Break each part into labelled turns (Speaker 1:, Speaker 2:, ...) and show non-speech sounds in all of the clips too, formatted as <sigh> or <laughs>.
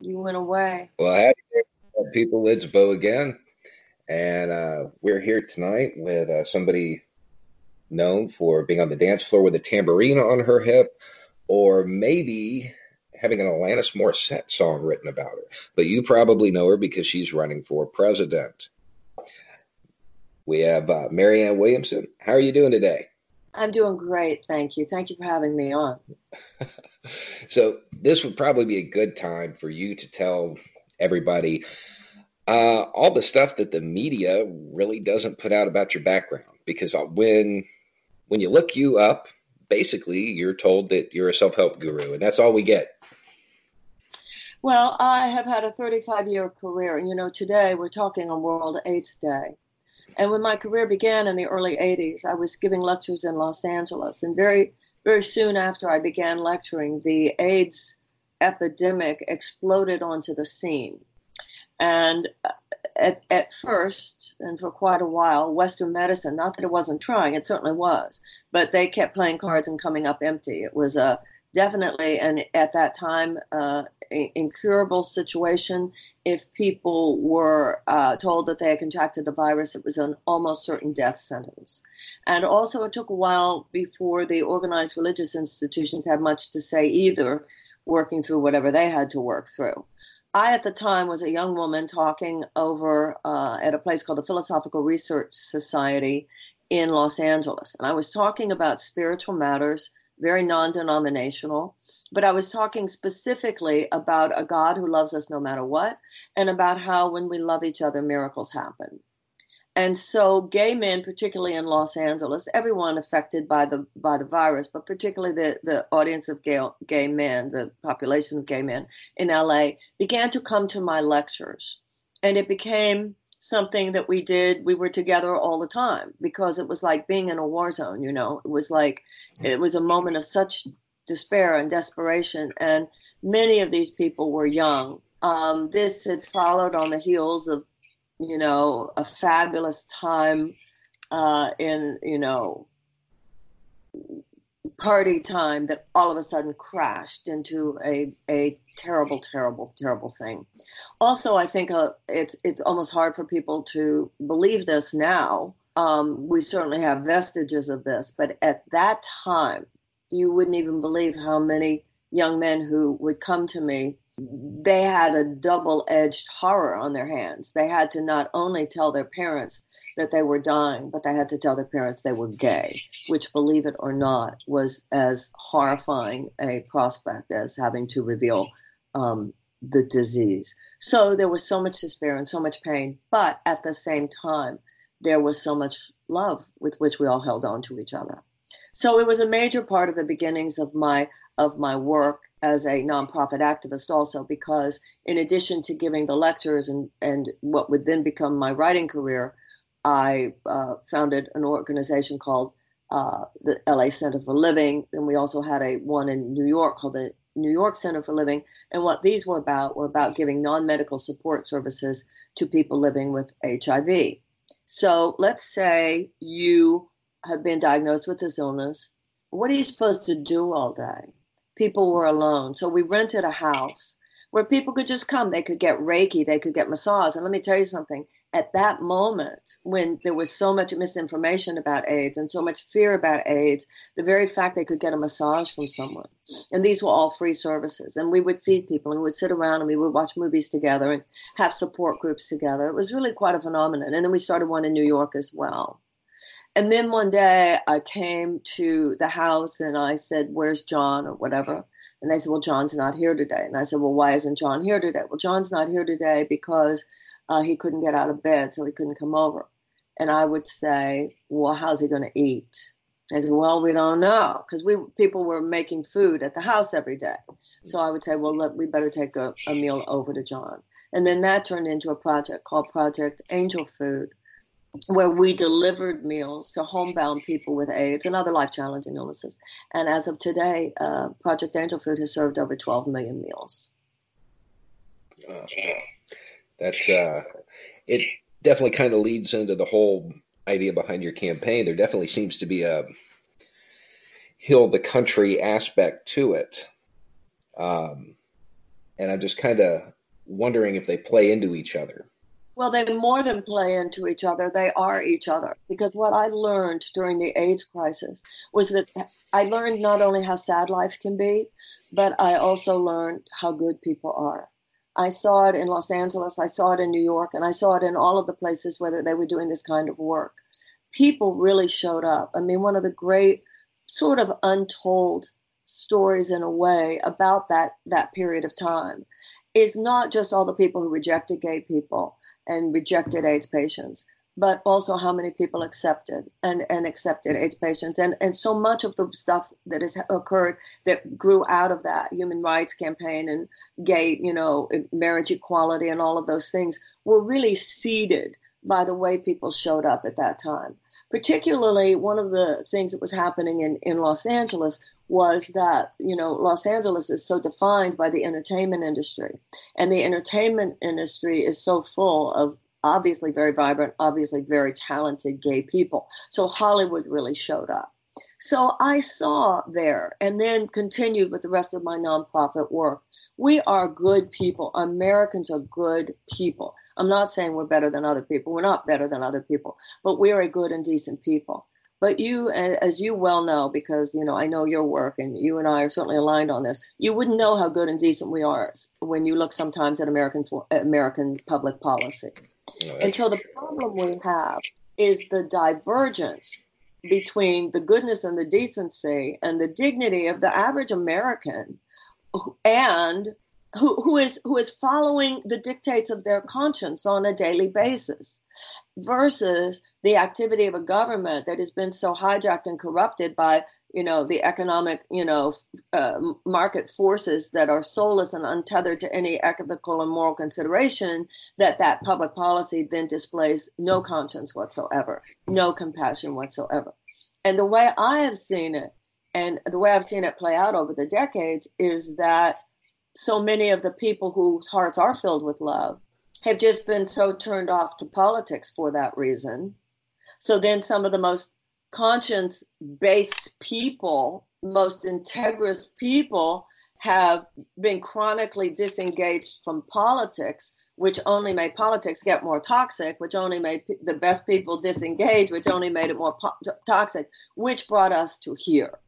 Speaker 1: You went away.
Speaker 2: Well, there, people. It's Beau again. And uh, we're here tonight with uh, somebody known for being on the dance floor with a tambourine on her hip, or maybe having an Alanis Morissette song written about her. But you probably know her because she's running for president. We have uh, Marianne Williamson. How are you doing today?
Speaker 1: I'm doing great. Thank you. Thank you for having me on. <laughs>
Speaker 2: so, this would probably be a good time for you to tell everybody uh, all the stuff that the media really doesn't put out about your background. Because uh, when when you look you up, basically you're told that you're a self help guru, and that's all we get.
Speaker 1: Well, I have had a 35 year career, and you know, today we're talking on World AIDS Day. And when my career began in the early 80s, I was giving lectures in Los Angeles. And very, very soon after I began lecturing, the AIDS epidemic exploded onto the scene. And uh, at, at first, and for quite a while, Western medicine, not that it wasn't trying, it certainly was, but they kept playing cards and coming up empty. It was a definitely, and at that time, uh, incurable situation. If people were uh, told that they had contracted the virus, it was an almost certain death sentence. And also, it took a while before the organized religious institutions had much to say either, working through whatever they had to work through. I, at the time, was a young woman talking over uh, at a place called the Philosophical Research Society in Los Angeles. And I was talking about spiritual matters very non denominational. But I was talking specifically about a God who loves us no matter what, and about how when we love each other, miracles happen. And so, gay men, particularly in Los Angeles, everyone affected by the by the virus, but particularly the, the audience of gay, gay men, the population of gay men in LA, began to come to my lectures. And it became something that we did we were together all the time because it was like being in a war zone you know? It was like it was a moment of such despair and desperation and many of these people were young. Um, this had followed on the heels of you know a fabulous time uh, in you know party time that all of a sudden crashed into a, a terrible, terrible, terrible thing. Also, I think uh, it's it's almost hard for people to believe this now. Um, we certainly have vestiges of this, but at that time, you wouldn't even believe how many young men who would come to me they had a double edged horror on their hands. They had to not only tell their parents that they were dying, but they had to tell their parents they were gay, which, believe it or not, was as horrifying a prospect as having to reveal um, the disease. So there was so much despair and so much pain, but at the same time, there was so much love with which we all held on to each other. So it was a major part of the beginnings of my of my work as a nonprofit activist also because in addition to giving the lectures and, and what would then become my writing career, I uh, founded an organization called uh, the LA Center for Living. And we also had a one in New York called the New York Center for Living. And what these were about were about giving non-medical support services to people living with HIV. So let's say you have been diagnosed with this illness. What are you supposed to do all day? People were alone. So we rented a house where people could just come. They could get Reiki, they could get massage. And let me tell you something at that moment, when there was so much misinformation about AIDS and so much fear about AIDS, the very fact they could get a massage from someone. And these were all free services. And we would feed people and we would sit around and we would watch movies together and have support groups together. It was really quite a phenomenon. And then we started one in New York as well. And then one day I came to the house and I said, Where's John or whatever? And they said, Well, John's not here today. And I said, Well, why isn't John here today? Well, John's not here today because uh, he couldn't get out of bed, so he couldn't come over. And I would say, Well, how's he going to eat? I said, well, we don't know because we people were making food at the house every day. So I would say, well, let, we better take a, a meal over to John. And then that turned into a project called Project Angel Food, where we delivered meals to homebound people with AIDS and other life challenging illnesses. And as of today, uh, Project Angel Food has served over 12 million meals.
Speaker 2: Uh, that's uh, it. Definitely kind of leads into the whole idea behind your campaign. There definitely seems to be a heal the country aspect to it, um, and I'm just kind of wondering if they play into each other.
Speaker 1: Well, they more than play into each other, they are each other. Because what I learned during the AIDS crisis was that I learned not only how sad life can be, but I also learned how good people are. I saw it in Los Angeles, I saw it in New York, and I saw it in all of the places where they were doing this kind of work. People really showed up. I mean, one of the great sort of untold stories in a way about that that period of time is not just all the people who rejected gay people and rejected AIDS patients, but also how many people accepted and, and accepted AIDS patients. And, and so much of the stuff that has occurred that grew out of that human rights campaign and gay, you know, marriage equality and all of those things were really seeded by the way people showed up at that time. Particularly, one of the things that was happening in, in Los Angeles was that you know Los Angeles is so defined by the entertainment industry, and the entertainment industry is so full of obviously very vibrant, obviously very talented gay people. So Hollywood really showed up. So I saw there, and then continued with the rest of my nonprofit work. We are good people. Americans are good people. I'm not saying we're better than other people. We're not better than other people, but we are a good and decent people. But you, as you well know, because you know I know your work, and you and I are certainly aligned on this. You wouldn't know how good and decent we are when you look sometimes at American American public policy. and so the problem we have is the divergence between the goodness and the decency and the dignity of the average American, and who, is who is following the dictates of their conscience on a daily basis versus the activity of a government that has been so hijacked and corrupted by you know the economic you know uh, market forces that are soulless and untethered to any ethical and moral consideration that that public policy then displays no conscience whatsoever no compassion whatsoever. And the way i have seen it and the way i've seen it play out over the decades is that so many of the people whose hearts are filled with love have just been so turned off to politics for that reason. So then some of the most conscience based people, most integrous people, have been chronically disengaged from politics, which only made politics get more toxic, which only made the best people disengage, which only made it more po- toxic, which brought us to here.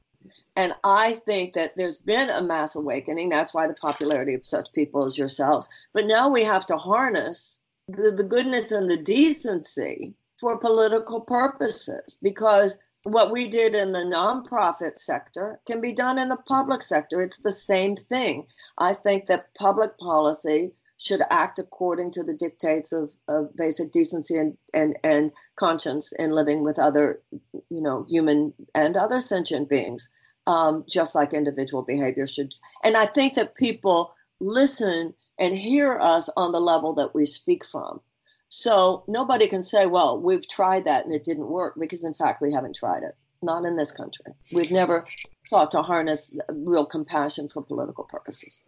Speaker 1: And I think that there's been a mass awakening. That's why the popularity of such people as yourselves. But now we have to harness the, the goodness and the decency for political purposes because what we did in the nonprofit sector can be done in the public sector. It's the same thing. I think that public policy should act according to the dictates of, of basic decency and, and, and conscience in living with other, you know, human and other sentient beings um, just like individual behavior should. And I think that people listen and hear us on the level that we speak from. So nobody can say, well, we've tried that and it didn't work because, in fact, we haven't tried it. Not in this country. We've never sought to harness real compassion for political purposes.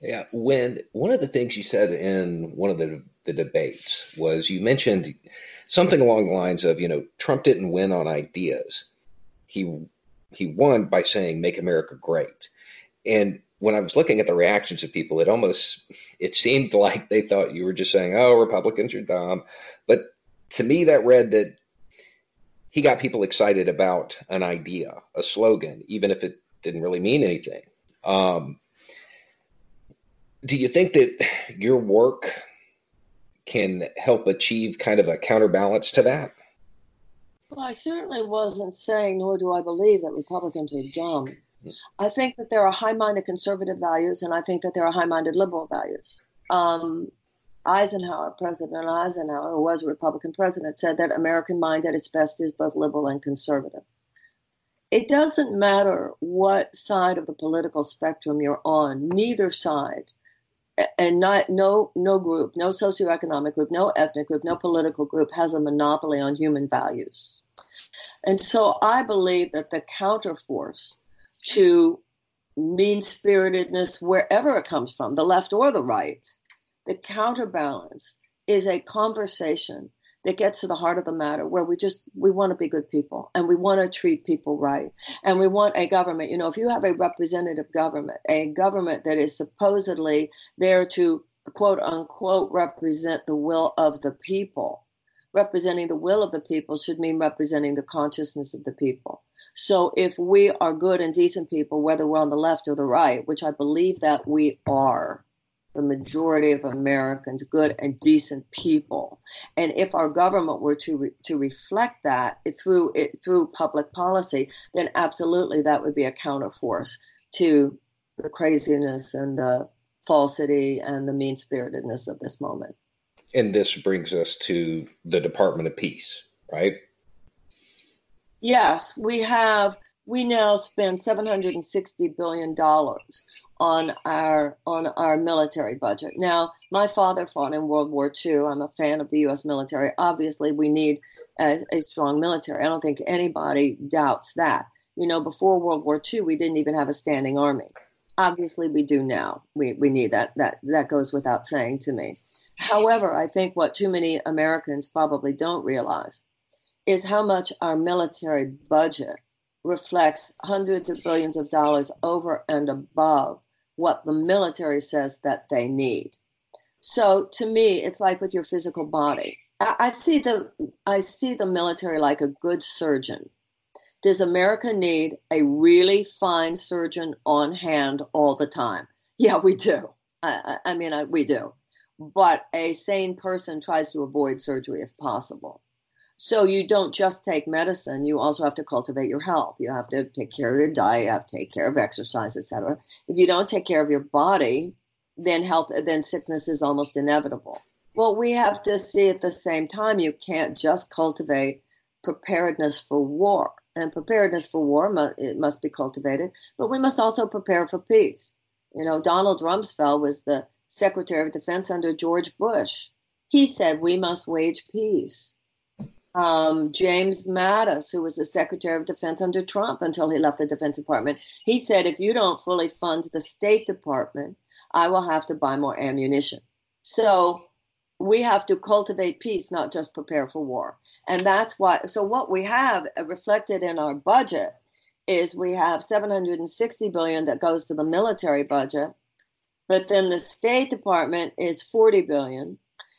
Speaker 2: Yeah, when one of the things you said in one of the the debates was you mentioned something along the lines of, you know, Trump didn't win on ideas. He he won by saying "Make America Great," and when I was looking at the reactions of people, it almost it seemed <laughs> like they thought you were just saying, "Oh, Republicans are dumb," but to me, that read that he got people excited about an idea, a slogan, even if it didn't really mean anything. Um, do you think that your work can help achieve kind of a counterbalance to that?
Speaker 1: Well, I certainly wasn't saying, nor do I believe, that Republicans are dumb. I think that there are high minded conservative values, and I think that there are high minded liberal values. Um, Eisenhower, President Eisenhower, who was a Republican president, said that American mind at its best is both liberal and conservative. it doesn't matter what side of the political spectrum you're on, neither side and not no no group, no socioeconomic group, no ethnic group, no political group has a monopoly on human values. And so I believe that the counterforce to mean spiritedness, wherever it comes from, the left or the right, the counterbalance is a conversation that gets to the heart of the matter where we just we want to be good people and we want to treat people right. And we want a government you know if you have a representative government a government that is supposedly there to quote unquote represent the will of the people representing the will of the people should mean representing the consciousness of the people so if we are good and decent people whether we're on the left or the right which i believe that we are the majority of Americans good and decent people. And if our government were to re- to reflect that through it through public policy, then absolutely that would be a counterforce to the craziness and the falsity and the mean spiritedness of this moment.
Speaker 2: And this brings us to the Department of Peace, right?
Speaker 1: Yes, we have. We now spend seven hundred and sixty billion dollars on our on our military budget. Now, my father fought in World War II. I'm a fan of the U.S. military. Obviously, we need a, a strong military. I don't think anybody doubts that. You know, before World War II, we didn't even have a standing army. Obviously, we do now. We we need that. That that goes without saying to me. However, I think what too many Americans probably don't realize is how much our military budget reflects hundreds of billions of dollars over and above what the military says that they need. So to me, it's like with your physical body. I, see the I see the military like a good surgeon. Does America need a really fine surgeon on hand all the time? Yeah, we do. I, I mean, I, we do. But a sane person tries to avoid surgery if possible. So you don't just take medicine, you also have to cultivate your health. You have to take care of your diet, you have to take care of exercise, etc. If you don't take care of your body, then health then sickness is almost inevitable. Well, we have to see at the same time you can't just cultivate preparedness for war. And preparedness for war it must be cultivated, but we must also prepare for peace. You know, Donald Rumsfeld was the Secretary of Defense under George Bush. He said we must wage peace um, James Mattis, who was the Secretary of Defense under Trump until he left the Defense Department, he said, if you don't fully fund the State Department, I will have to buy more ammunition. So we have to cultivate peace, not just prepare for war. And that's why, so what we have reflected in our budget is we have 760 billion that goes to the military budget, but then the State Department is 40 billion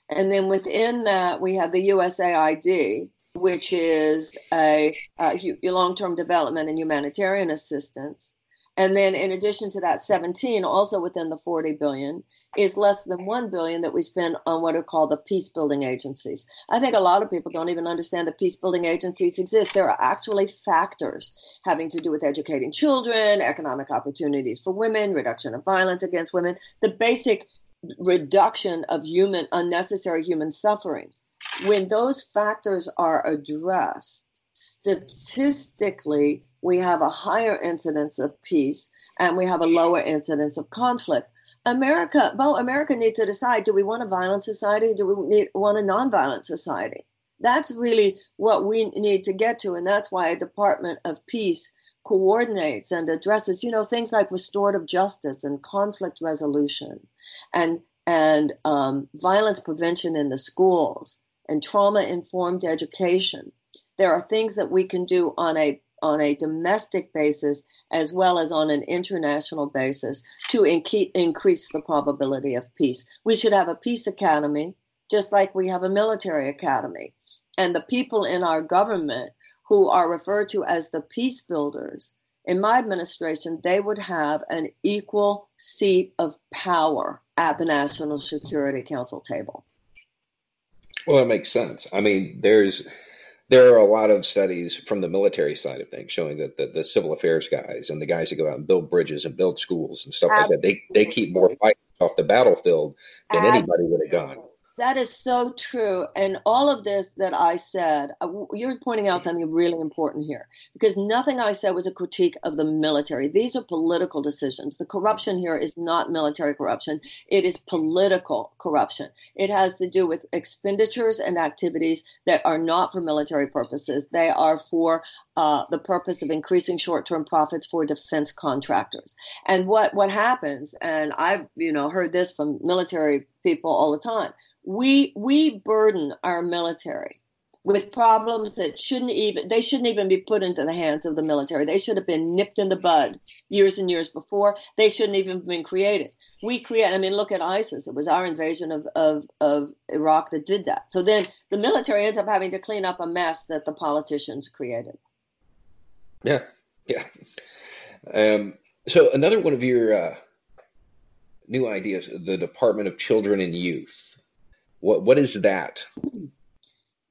Speaker 1: and then within that, we have the USAID, which is a, a long term development and humanitarian assistance. And then in addition to that 17, also within the 40 billion, is less than 1 billion that we spend on what are called the peace building agencies. I think a lot of people don't even understand that peace building agencies exist. There are actually factors having to do with educating children, economic opportunities for women, reduction of violence against women, the basic reduction of human unnecessary human suffering when those factors are addressed statistically we have a higher incidence of peace and we have a lower incidence of conflict. America well america needs to decide do we want a violent society? Do we need, want a nonviolent society? That's really what we need to get to and that's why a department of peace coordinates and addresses, you know, things like restorative justice and conflict resolution and and um, violence prevention in the schools and trauma informed education. There are things that we can do on a on a domestic basis as well as on an international basis to increase the probability of peace. We should have a peace academy just like we have a military academy. And the people in our government who are referred to as the peace builders, in my administration, they would have an equal seat of power at the National Security Council table.
Speaker 2: Well, that makes sense. I mean, there's there are a lot of studies from the military side of things showing that the, the civil affairs guys and the guys that go out and build bridges and build schools and stuff Absolutely. like that, they they keep more fights off the battlefield than Absolutely. anybody would have gone.
Speaker 1: That is so true. And all of this that I said, uh, you're pointing out something really important here because nothing I said was a critique of the military. These are political decisions. The corruption here is not military corruption, it is political corruption. It has to do with expenditures and activities that are not for military purposes, they are for uh, the purpose of increasing short-term profits for defense contractors. And what what happens, and I've you know heard this from military people all the time we we burden our military with problems that shouldn't even they shouldn't even be put into the hands of the military. They should have been nipped in the bud years and years before. They shouldn't even have been created. We create I mean look at ISIS. It was our invasion of, of, of Iraq that did that. So then the military ends up having to clean up a mess that the politicians created.
Speaker 2: Yeah. Yeah. Um, so another one of your uh, new ideas, the Department of Children and Youth. What what is that?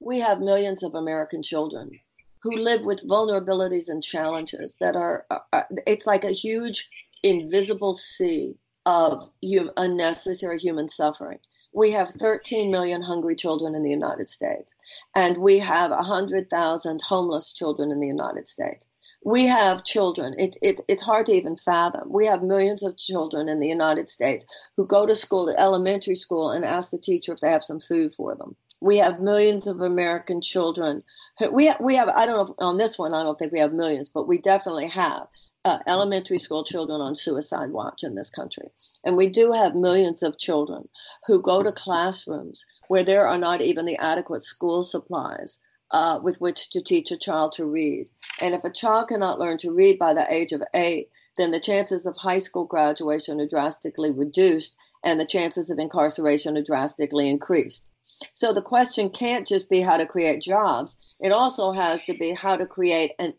Speaker 1: We have millions of American children who live with vulnerabilities and challenges that are, are it's like a huge invisible sea of hum, unnecessary human suffering. We have 13 million hungry children in the United States, and we have 100,000 homeless children in the United States we have children. It, it, it's hard to even fathom. We have millions of children in the United States who go to school, to elementary school, and ask the teacher if they have some food for them. We have millions of American children. We have, we have I don't know on this one. I don't think we have millions, but we definitely have uh, elementary school children on suicide watch in this country. And we do have millions of children who go to classrooms where there are not even the adequate school supplies uh, with which to teach a child to read. And if a child cannot learn to read by the age of eight, then the chances of high school graduation are drastically reduced and the chances of incarceration are drastically increased. So the question can't just be how to create jobs. It also has to be how to create an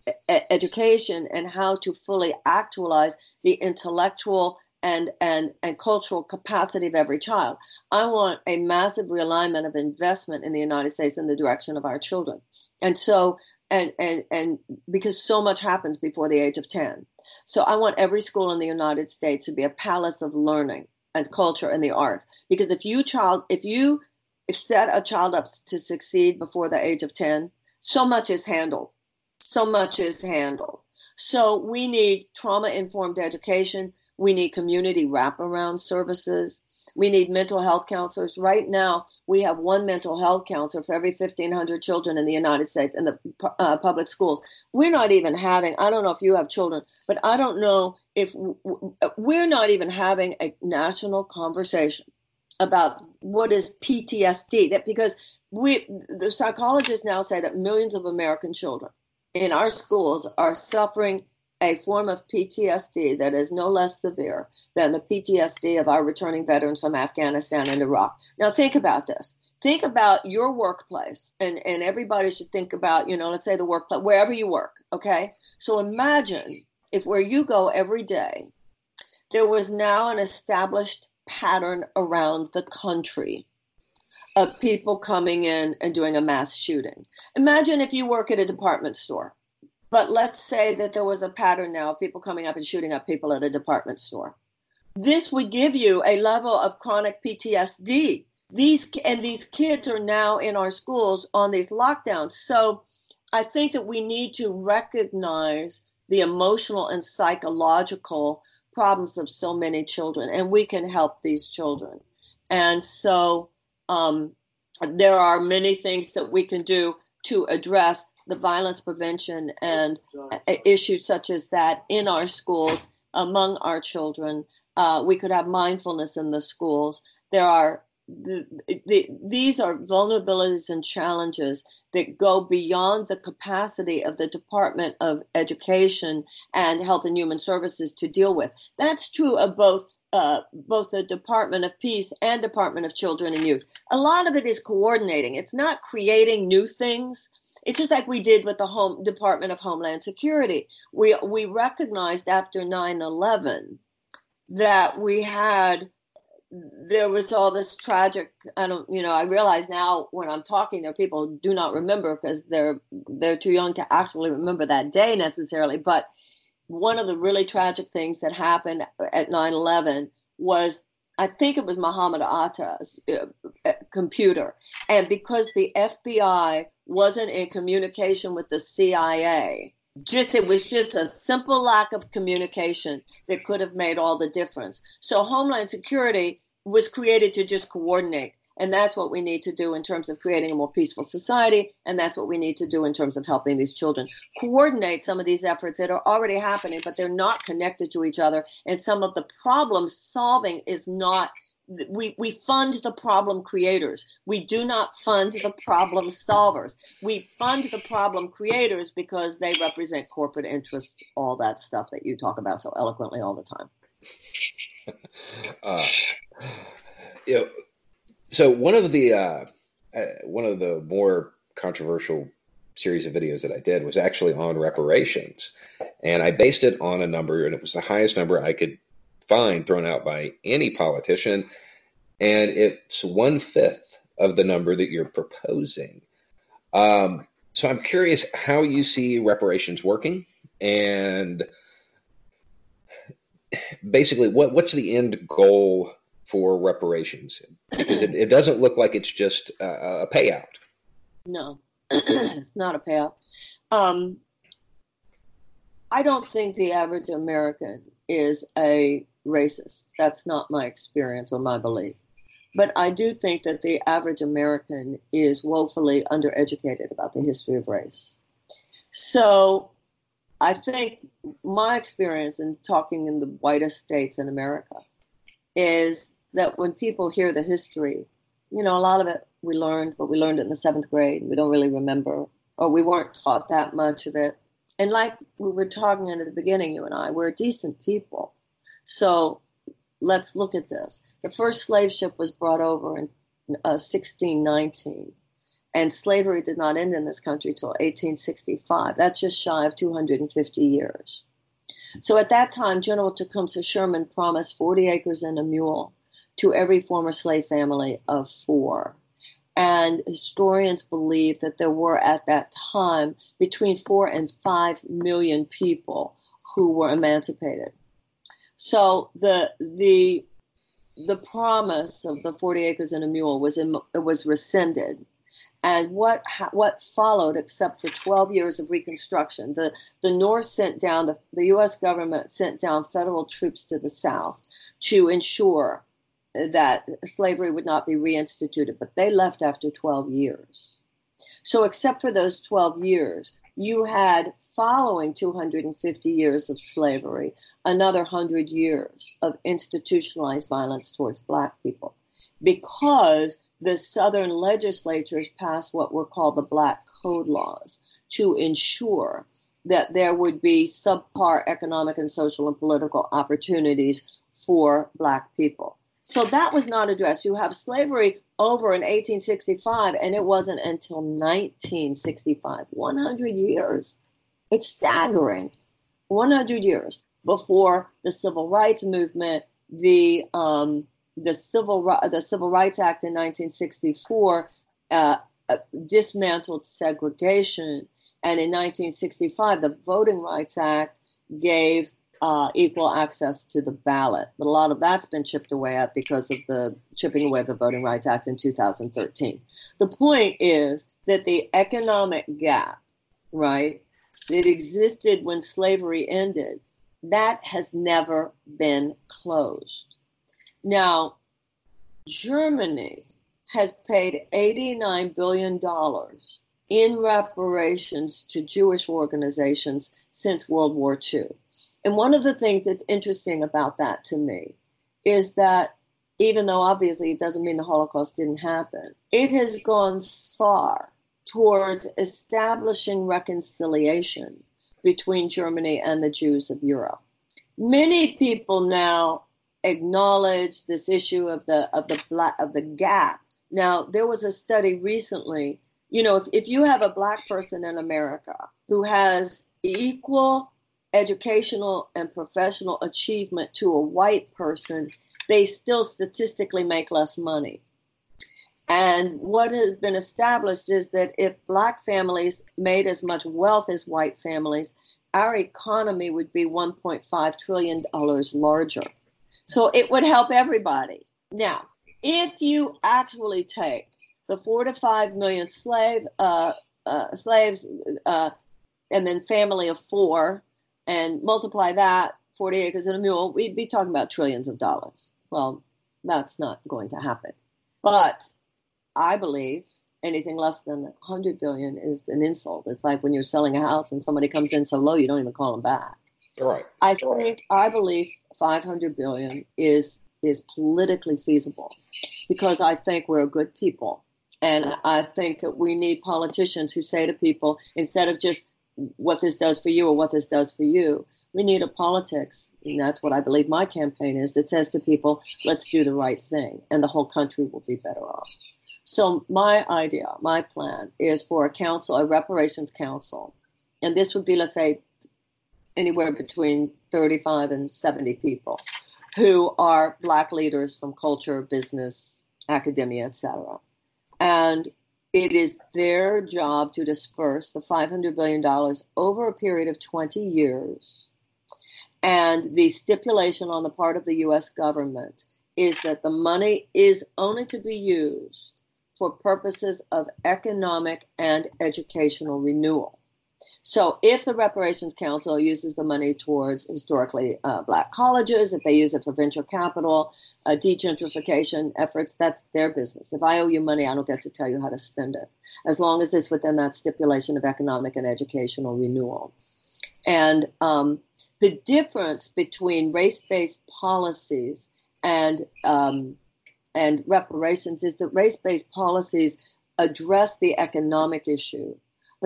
Speaker 1: education and how to fully actualize the intellectual and, and, and cultural capacity of every child. I want a massive realignment of investment in the United States in the direction of our children. And so, and, and, and because so much happens before the age of 10. So I want every school in the United States to be a palace of learning and culture and the arts. Because if you child, if you set a child up to succeed before the age of 10, so much is handled. So much is handled. So we need trauma informed education we need community wraparound services. We need mental health counselors. Right now, we have one mental health counselor for every 1,500 children in the United States in the uh, public schools. We're not even having, I don't know if you have children, but I don't know if we're not even having a national conversation about what is PTSD. That because we, the psychologists now say that millions of American children in our schools are suffering a form of PTSD that is no less severe than the PTSD of our returning veterans from Afghanistan and Iraq. Now, think about this. Think about your workplace, and, and everybody should think about, you know, let's say the workplace, wherever you work, okay? So imagine if where you go every day, there was now an established pattern around the country of people coming in and doing a mass shooting. Imagine if you work at a department store but let's say that there was a pattern now of people coming up and shooting up people at a department store. This would give you a level of chronic PTSD. These and these kids are now in our schools on these lockdowns. So I think that we need to recognize the emotional and psychological problems of so many children, and we can help these children. And so um, there are many things that we can do to address the violence prevention and issues such as that in our schools among our children. Uh, we could have mindfulness in the schools. There are the, the, these are vulnerabilities and challenges that go beyond the capacity of the Department of Education and Health and Human Services to deal with. That's true of both uh, both the Department of Peace and Department of Children and Youth. A lot of it is coordinating. It's not creating new things. It's just like we did with the Home Department of Homeland Security. We we recognized after 9/11 that we had there was all this tragic i don't you know i realize now when i'm talking there are people who do not remember because they're they're too young to actually remember that day necessarily but one of the really tragic things that happened at 9-11 was I think it was Muhammad Atta's uh, uh, computer. And because the FBI wasn't in communication with the CIA, just it was just a simple lack of communication that could have made all the difference. So Homeland Security was created to just coordinate. And that's what we need to do in terms of creating a more peaceful society. And that's what we need to do in terms of helping these children coordinate some of these efforts that are already happening, but they're not connected to each other. And some of the problem solving is not we, we fund the problem creators. We do not fund the problem solvers. We fund the problem creators because they represent corporate interests, all that stuff that you talk about so eloquently all the time. <laughs>
Speaker 2: uh, you know, so one of the uh, uh, one of the more controversial series of videos that I did was actually on reparations, and I based it on a number, and it was the highest number I could find thrown out by any politician, and it's one fifth of the number that you're proposing. Um, so I'm curious how you see reparations working, and basically what what's the end goal for reparations it, it doesn't look like it's just a, a payout.
Speaker 1: No, <clears throat> it's not a payout. Um, I don't think the average American is a racist. That's not my experience or my belief. But I do think that the average American is woefully undereducated about the history of race. So I think my experience in talking in the whitest states in America is that when people hear the history, you know, a lot of it we learned, but we learned it in the seventh grade. We don't really remember, or we weren't taught that much of it. And like we were talking at the beginning, you and I, we're decent people. So let's look at this. The first slave ship was brought over in uh, 1619, and slavery did not end in this country till 1865. That's just shy of 250 years. So at that time, General Tecumseh Sherman promised 40 acres and a mule to every former slave family of four. And historians believe that there were at that time between four and five million people who were emancipated. So the the the promise of the 40 acres and a mule was in, was rescinded and what what followed except for 12 years of reconstruction the the north sent down the, the US government sent down federal troops to the south to ensure that slavery would not be reinstituted, but they left after 12 years. So, except for those 12 years, you had following 250 years of slavery, another 100 years of institutionalized violence towards Black people because the Southern legislatures passed what were called the Black Code Laws to ensure that there would be subpar economic and social and political opportunities for Black people. So that was not addressed. You have slavery over in 1865, and it wasn't until 1965, 100 years. It's staggering. 100 years before the civil rights movement, the um, the civil the Civil Rights Act in 1964 uh, uh, dismantled segregation, and in 1965 the Voting Rights Act gave uh, equal access to the ballot. But a lot of that's been chipped away at because of the chipping away of the Voting Rights Act in 2013. The point is that the economic gap, right, that existed when slavery ended, that has never been closed. Now, Germany has paid $89 billion in reparations to Jewish organizations since World War II. And one of the things that's interesting about that to me is that even though obviously it doesn't mean the Holocaust didn't happen, it has gone far towards establishing reconciliation between Germany and the Jews of Europe. Many people now acknowledge this issue of the of the black of the gap. Now there was a study recently, you know, if, if you have a black person in America who has equal educational and professional achievement to a white person, they still statistically make less money. And what has been established is that if black families made as much wealth as white families, our economy would be $1.5 trillion larger. So it would help everybody. Now, if you actually take the four to five million slave uh, uh, slaves uh, and then family of four and multiply that 40 acres and a mule, we'd be talking about trillions of dollars. Well, that's not going to happen. But I believe anything less than 100 billion is an insult. It's like when you're selling a house and somebody comes in so low you don't even call them back.
Speaker 2: Right.
Speaker 1: I think I believe 500 billion is is politically feasible because I think we're good people. And I think that we need politicians who say to people, instead of just what this does for you or what this does for you, we need a politics, and that's what I believe my campaign is, that says to people, let's do the right thing, and the whole country will be better off. So, my idea, my plan is for a council, a reparations council, and this would be, let's say, anywhere between 35 and 70 people who are black leaders from culture, business, academia, etc. And it is their job to disperse the $500 billion over a period of 20 years. And the stipulation on the part of the US government is that the money is only to be used for purposes of economic and educational renewal. So, if the Reparations Council uses the money towards historically uh, black colleges, if they use it for venture capital, uh, degentrification efforts, that's their business. If I owe you money, I don't get to tell you how to spend it, as long as it's within that stipulation of economic and educational renewal. And um, the difference between race based policies and um, and reparations is that race based policies address the economic issue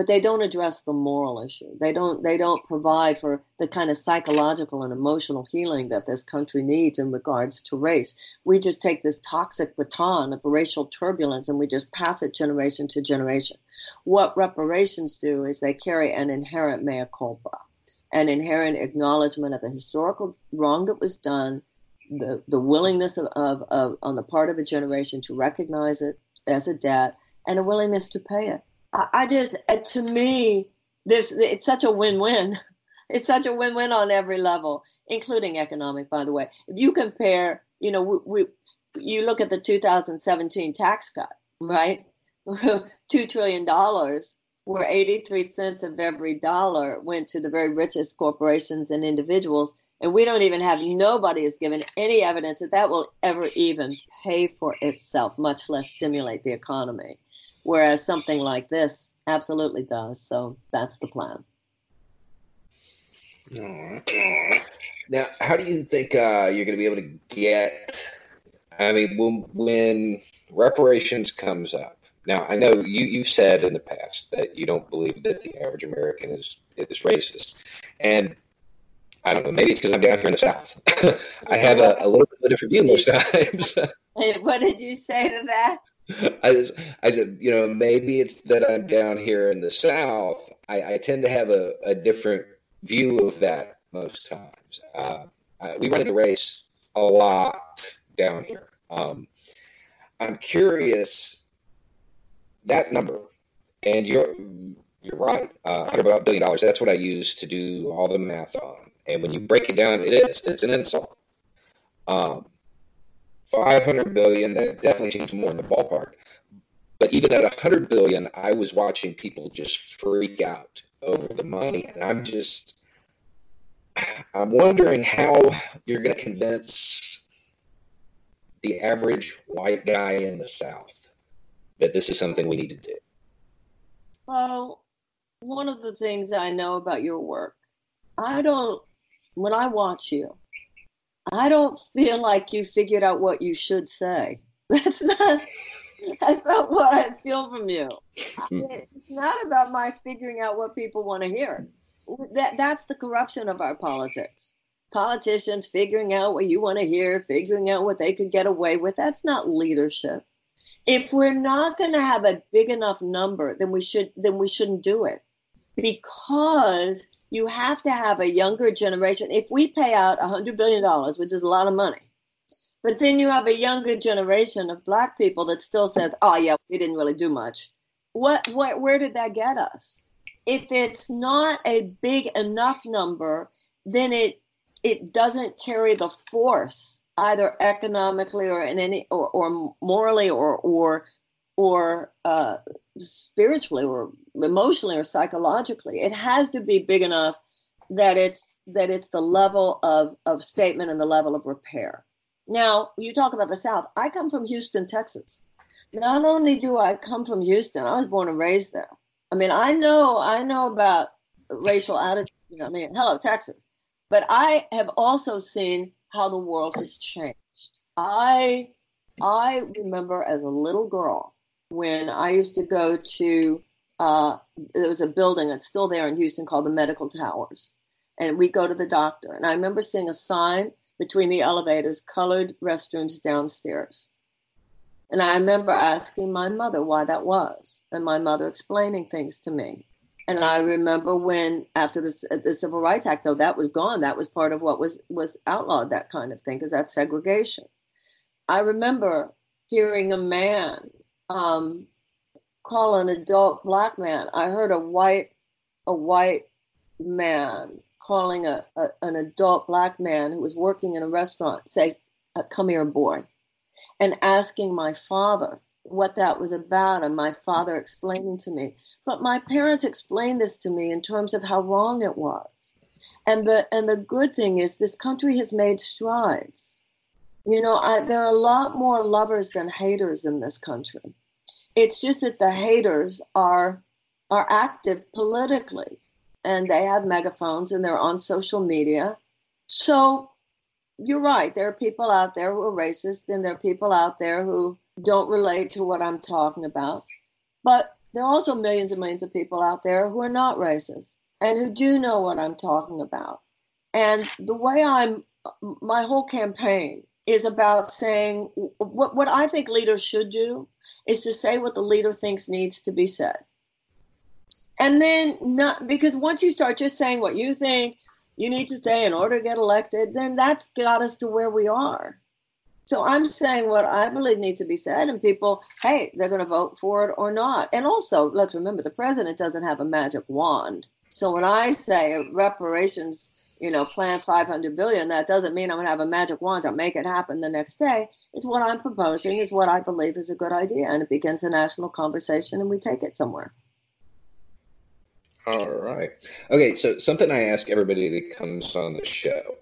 Speaker 1: but they don't address the moral issue. They don't they don't provide for the kind of psychological and emotional healing that this country needs in regards to race. We just take this toxic baton of racial turbulence and we just pass it generation to generation. What reparations do is they carry an inherent mea culpa, an inherent acknowledgement of a historical wrong that was done, the, the willingness of, of, of on the part of a generation to recognize it as a debt, and a willingness to pay it. I just, uh, to me, this it's such a win-win. <laughs> It's such a win-win on every level, including economic. By the way, if you compare, you know, we, we you look at the 2017 tax cut, right? <laughs> Two trillion dollars, where 83 cents of every dollar went to the very richest corporations and individuals, and we don't even have nobody has given any evidence that that will ever even pay for itself, much less stimulate the economy whereas something like this absolutely does. So that's the plan.
Speaker 2: Now, how do you think uh, you're going to be able to get? I mean, when, when reparations comes up. Now, I know you you've said in the past that you don't believe that the average American is is racist, and I don't know. Maybe it's because I'm down here in the South. <laughs> I have a, a little bit of a different view most <laughs> times.
Speaker 1: what did you say to that? <laughs>
Speaker 2: I just, I said, you know, maybe it's that I'm down here in the South. I, I tend to have a, a, different view of that most times. Uh, I, we run the race a lot down here. Um, I'm curious that number, and you're you're right. Uh, billion dollars. That's what I use to do all the math on. And when you break it down, it is it's an insult. Um, 500 billion, that definitely seems more in the ballpark. But even at 100 billion, I was watching people just freak out over the money. And I'm just, I'm wondering how you're going to convince the average white guy in the South that this is something we need to do.
Speaker 1: Well, one of the things I know about your work, I don't, when I watch you, I don't feel like you figured out what you should say. <laughs> That's not that's not what I feel from you. Hmm. it's not about my figuring out what people want to hear. That that's the corruption of our politics. Politicians figuring out what you want to hear, figuring out what they could get away with. That's not leadership. If we're not going to have a big enough number, then we should then we shouldn't do it. Because you have to have a younger generation. If we pay out $100 billion, which is a lot of money, but then you have a younger generation of black people that still says, oh, yeah, we didn't really do much. What, what, where did that get us? If it's not a big enough number, then it, it doesn't carry the force either economically or in any or, or morally or or or uh, spiritually or emotionally or psychologically. It has to be big enough that it's that it's the level of of statement and the level of repair. Now, you talk about the South. I come from Houston, Texas. Not only do I come from Houston, I was born and raised there. I mean, I know I know about racial attitudes. I mean, hello, Texas. But I have also seen how the world has changed. I I remember as a little girl when I used to go to, uh, there was a building that's still there in Houston called the Medical Towers. And we go to the doctor. And I remember seeing a sign between the elevators, colored restrooms downstairs. And I remember asking my mother why that was, and my mother explaining things to me. And I remember when, after the, the Civil Rights Act, though that was gone, that was part of what was was outlawed, that kind of thing, because that's segregation. I remember hearing a man um, call an adult black man. I heard a white a white man calling a, a an adult black man who was working in a restaurant say, uh, "Come here, boy," and asking my father what that was about, and my father explaining to me. But my parents explained this to me in terms of how wrong it was. And the and the good thing is this country has made strides. You know, I, there are a lot more lovers than haters in this country. It's just that the haters are are active politically and they have megaphones and they're on social media. So you're right. There are people out there who are racist and there are people out there who don't relate to what I'm talking about. But there are also millions and millions of people out there who are not racist and who do know what I'm talking about. And the way I'm, my whole campaign is about saying what, what I think leaders should do is to say what the leader thinks needs to be said. And then not because once you start just saying what you think you need to say in order to get elected, then that's got us to where we are. So I'm saying what I believe needs to be said, and people, hey, they're going to vote for it or not. And also, let's remember the president doesn't have a magic wand. So when I say reparations you know, plan 500 billion, that doesn't mean I'm going to have a magic wand to make it happen the next day. It's what I'm proposing is what I believe is a good idea. And it begins a national conversation and we take it somewhere.
Speaker 2: All right. Okay. So something I ask everybody that comes on the show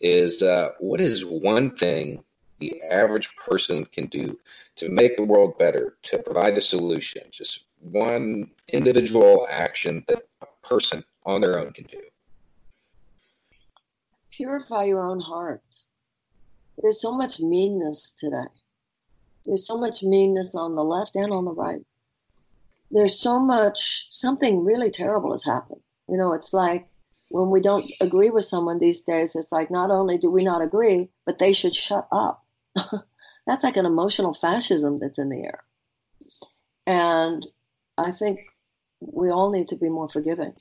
Speaker 2: is uh, what is one thing the average person can do to make the world better, to provide the solution? Just one individual action that a person on their own can do
Speaker 1: purify your own heart. There's so much meanness today. There's so much meanness on the left and on the right. There's so much, something really terrible has happened. You know, it's like when we don't agree with someone these days, it's like not only do we not agree, but they should shut up. <laughs> that's like an emotional fascism that's in the air. And I think we all need to be more forgiving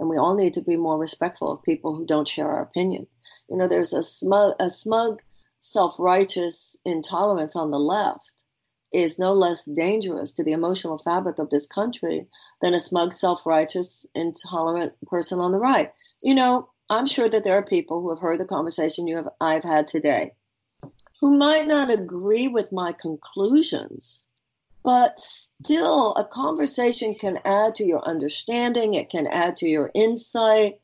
Speaker 1: and we all need to be more respectful of people who don't share our opinion. You know, there's a smug, a smug, self-righteous intolerance on the left is no less dangerous to the emotional fabric of this country than a smug, self-righteous, intolerant person on the right. You know, I'm sure that there are people who have heard the conversation you have I've had today who might not agree with my conclusions but still a conversation can add to your understanding it can add to your insight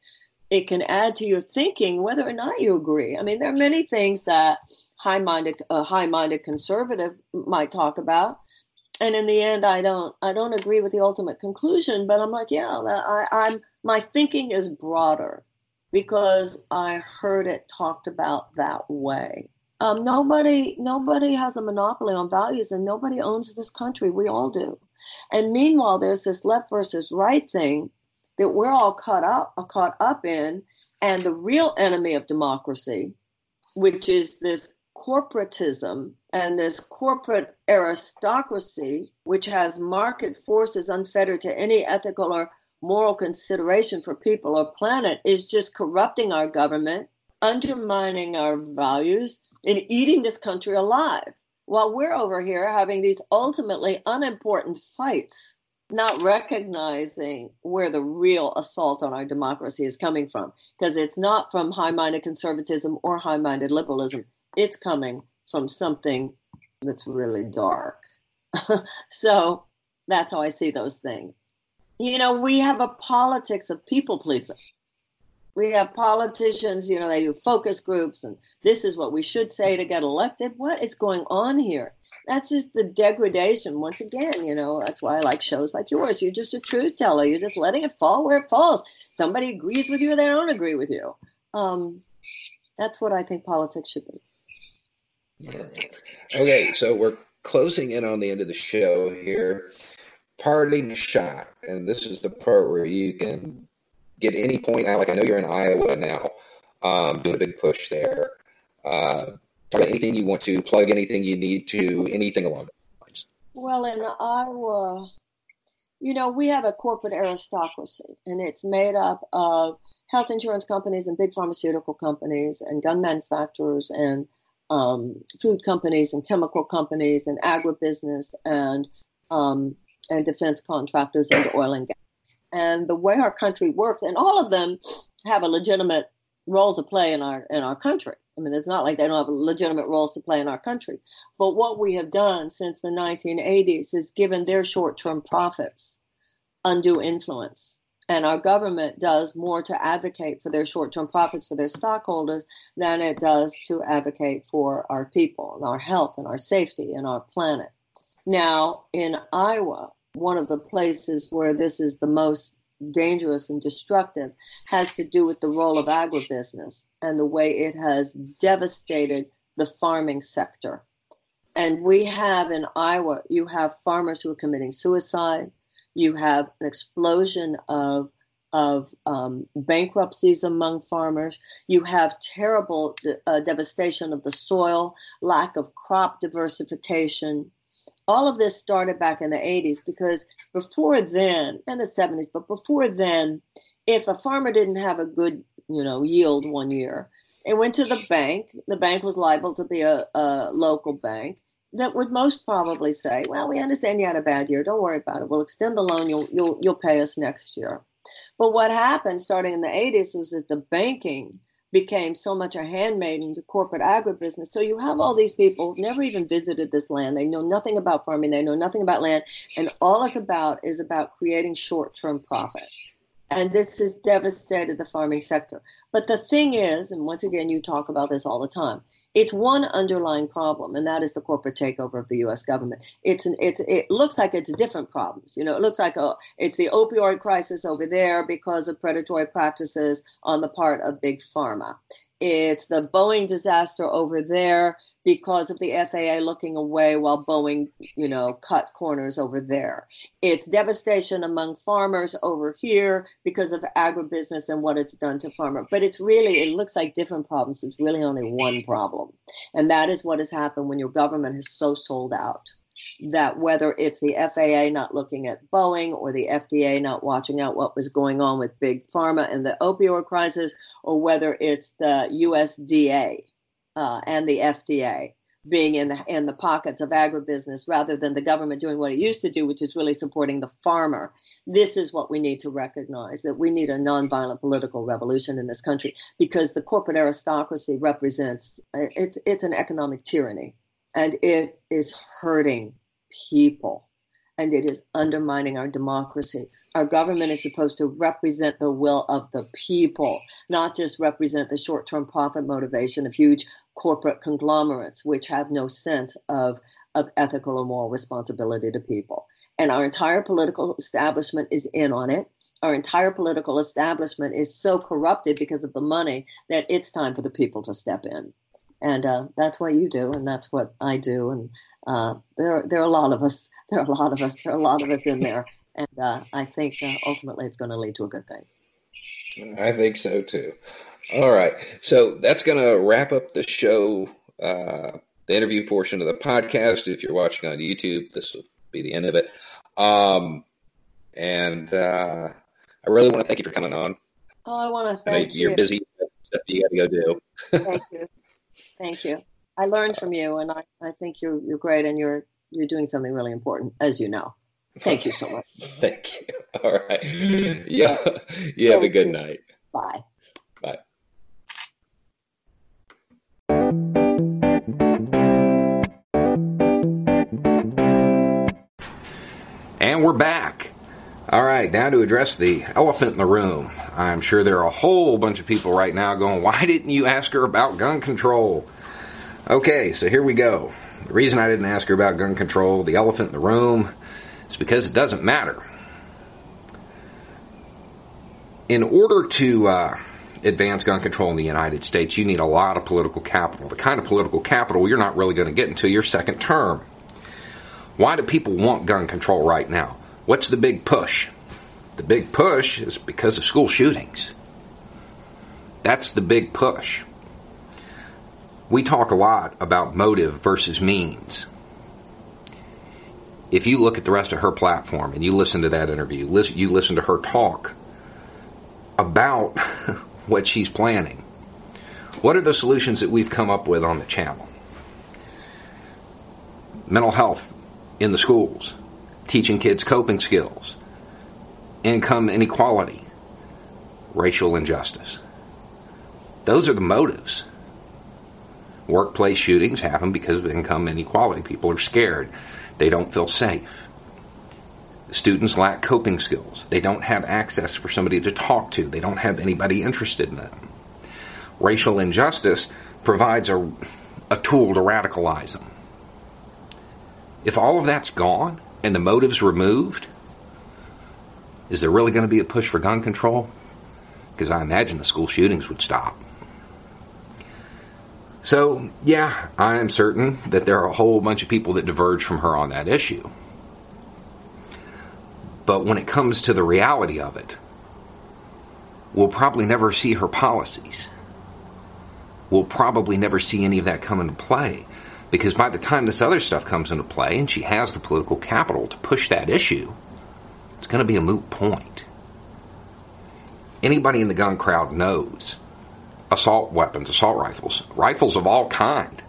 Speaker 1: it can add to your thinking whether or not you agree. I mean there are many things that high-minded a high-minded conservative might talk about and in the end i don't i don't agree with the ultimate conclusion but i'm like yeah I, i'm my thinking is broader because i heard it talked about that way um, nobody nobody has a monopoly on values and nobody owns this country. We all do. And meanwhile there's this left versus right thing that we're all caught up caught up in. And the real enemy of democracy which is this corporatism and this corporate aristocracy which has market forces unfettered to any ethical or moral consideration for people or planet is just corrupting our government undermining our values and eating this country alive while we're over here having these ultimately unimportant fights, not recognizing where the real assault on our democracy is coming from. Because it's not from high minded conservatism or high minded liberalism, it's coming from something that's really dark. <laughs> so that's how I see those things. You know, we have a politics of people pleasing we have politicians, you know, they do focus groups and this is what we should say to get elected. What is going on here? That's just the degradation. Once again, you know, that's why I like shows like yours. You're just a truth teller. You're just letting it fall where it falls. Somebody agrees with you or they don't agree with you. Um, that's what I think politics should be.
Speaker 2: Okay, so we're closing in on the end of the show here. Parting shot. And this is the part where you can get any point out. Like I know you're in Iowa now, um, doing a big push there. Uh, talk about anything you want to plug, anything you need to, anything along those lines.
Speaker 1: Well, in Iowa, you know, we have a corporate aristocracy, and it's made up of health insurance companies and big pharmaceutical companies and gun manufacturers and um, food companies and chemical companies and agribusiness and um, and defense contractors and oil and gas and the way our country works, and all of them have a legitimate role to play in our in our country. I mean, it's not like they don't have legitimate roles to play in our country. But what we have done since the 1980s is given their short-term profits undue influence. And our government does more to advocate for their short term profits for their stockholders than it does to advocate for our people and our health and our safety and our planet. Now, in Iowa, one of the places where this is the most dangerous and destructive has to do with the role of agribusiness and the way it has devastated the farming sector. And we have in Iowa, you have farmers who are committing suicide. You have an explosion of of um, bankruptcies among farmers. You have terrible uh, devastation of the soil, lack of crop diversification, all of this started back in the 80s because before then, and the 70s, but before then, if a farmer didn't have a good, you know, yield one year, it went to the bank. The bank was liable to be a, a local bank that would most probably say, "Well, we understand you had a bad year. Don't worry about it. We'll extend the loan. You'll you'll you'll pay us next year." But what happened starting in the 80s was that the banking became so much a handmaiden to corporate agribusiness. So you have all these people never even visited this land. They know nothing about farming. They know nothing about land, and all it's about is about creating short-term profit. And this has devastated the farming sector. But the thing is, and once again, you talk about this all the time. It's one underlying problem, and that is the corporate takeover of the U.S. government. It's an, it's it looks like it's different problems. You know, it looks like a, oh, it's the opioid crisis over there because of predatory practices on the part of big pharma. It's the Boeing disaster over there because of the FAA looking away while Boeing, you know, cut corners over there. It's devastation among farmers over here because of agribusiness and what it's done to farmers. But it's really, it looks like different problems. It's really only one problem. And that is what has happened when your government has so sold out that whether it's the FAA not looking at Boeing or the FDA not watching out what was going on with big pharma and the opioid crisis, or whether it's the USDA uh, and the FDA being in the in the pockets of agribusiness rather than the government doing what it used to do, which is really supporting the farmer. This is what we need to recognize that we need a nonviolent political revolution in this country because the corporate aristocracy represents it's it's an economic tyranny and it is hurting people and it is undermining our democracy. Our government is supposed to represent the will of the people, not just represent the short term profit motivation of huge corporate conglomerates, which have no sense of, of ethical or moral responsibility to people. And our entire political establishment is in on it. Our entire political establishment is so corrupted because of the money that it's time for the people to step in and uh, that's what you do, and that's what I do, and uh, there there are a lot of us. <laughs> There are a lot of us. There are a lot of us in there, and uh, I think uh, ultimately it's going to lead to a good thing.
Speaker 2: I think so too. All right, so that's going to wrap up the show, uh, the interview portion of the podcast. If you're watching on YouTube, this will be the end of it. Um, and uh, I really want to thank you for coming on.
Speaker 1: Oh, I want to thank
Speaker 2: you. You're busy. Stuff you got to go do.
Speaker 1: thank you. Thank you. I learned from you, and I, I think you're you're great, and you're you're doing something really important, as you know. Thank you so much. <laughs>
Speaker 2: Thank you. <laughs> All right. <laughs> Yeah. You have a good night.
Speaker 1: Bye.
Speaker 2: Bye. And we're back. All right, now to address the elephant in the room. I'm sure there are a whole bunch of people right now going, why didn't you ask her about gun control? Okay, so here we go. The reason I didn't ask her about gun control, the elephant in the room, is because it doesn't matter. In order to uh, advance gun control in the United States, you need a lot of political capital. The kind of political capital you're not really going to get until your second term. Why do people want gun control right now? What's the big push? The big push is because of school shootings. That's the big push. We talk a lot about motive versus means. If you look at the rest of her platform and you listen to that interview, you listen to her talk about <laughs> what she's planning. What are the solutions that we've come up with on the channel? Mental health in the schools, teaching kids coping skills, income inequality, racial injustice. Those are the motives. Workplace shootings happen because of income inequality. People are scared. They don't feel safe. Students lack coping skills. They don't have access for somebody to talk to. They don't have anybody interested in them. Racial injustice provides a, a tool to radicalize them. If all of that's gone and the motives removed, is there really going to be a push for gun control? Because I imagine the school shootings would stop. So, yeah, I am certain that there are a whole bunch of people that diverge from her on that issue. But when it comes to the reality of it, we'll probably never see her policies. We'll probably never see any of that come into play. Because by the time this other stuff comes into play and she has the political capital to push that issue, it's going to be a moot point. Anybody in the gun crowd knows assault weapons, assault rifles, rifles of all kind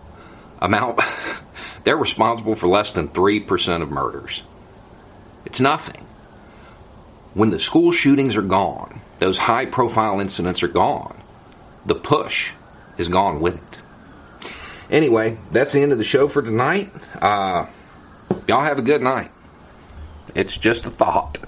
Speaker 2: amount, <laughs> they're responsible for less than 3% of murders. It's nothing when the school shootings are gone, those high profile incidents are gone, the push is gone with it. Anyway, that's the end of the show for tonight. Uh, y'all have a good night. It's just a thought.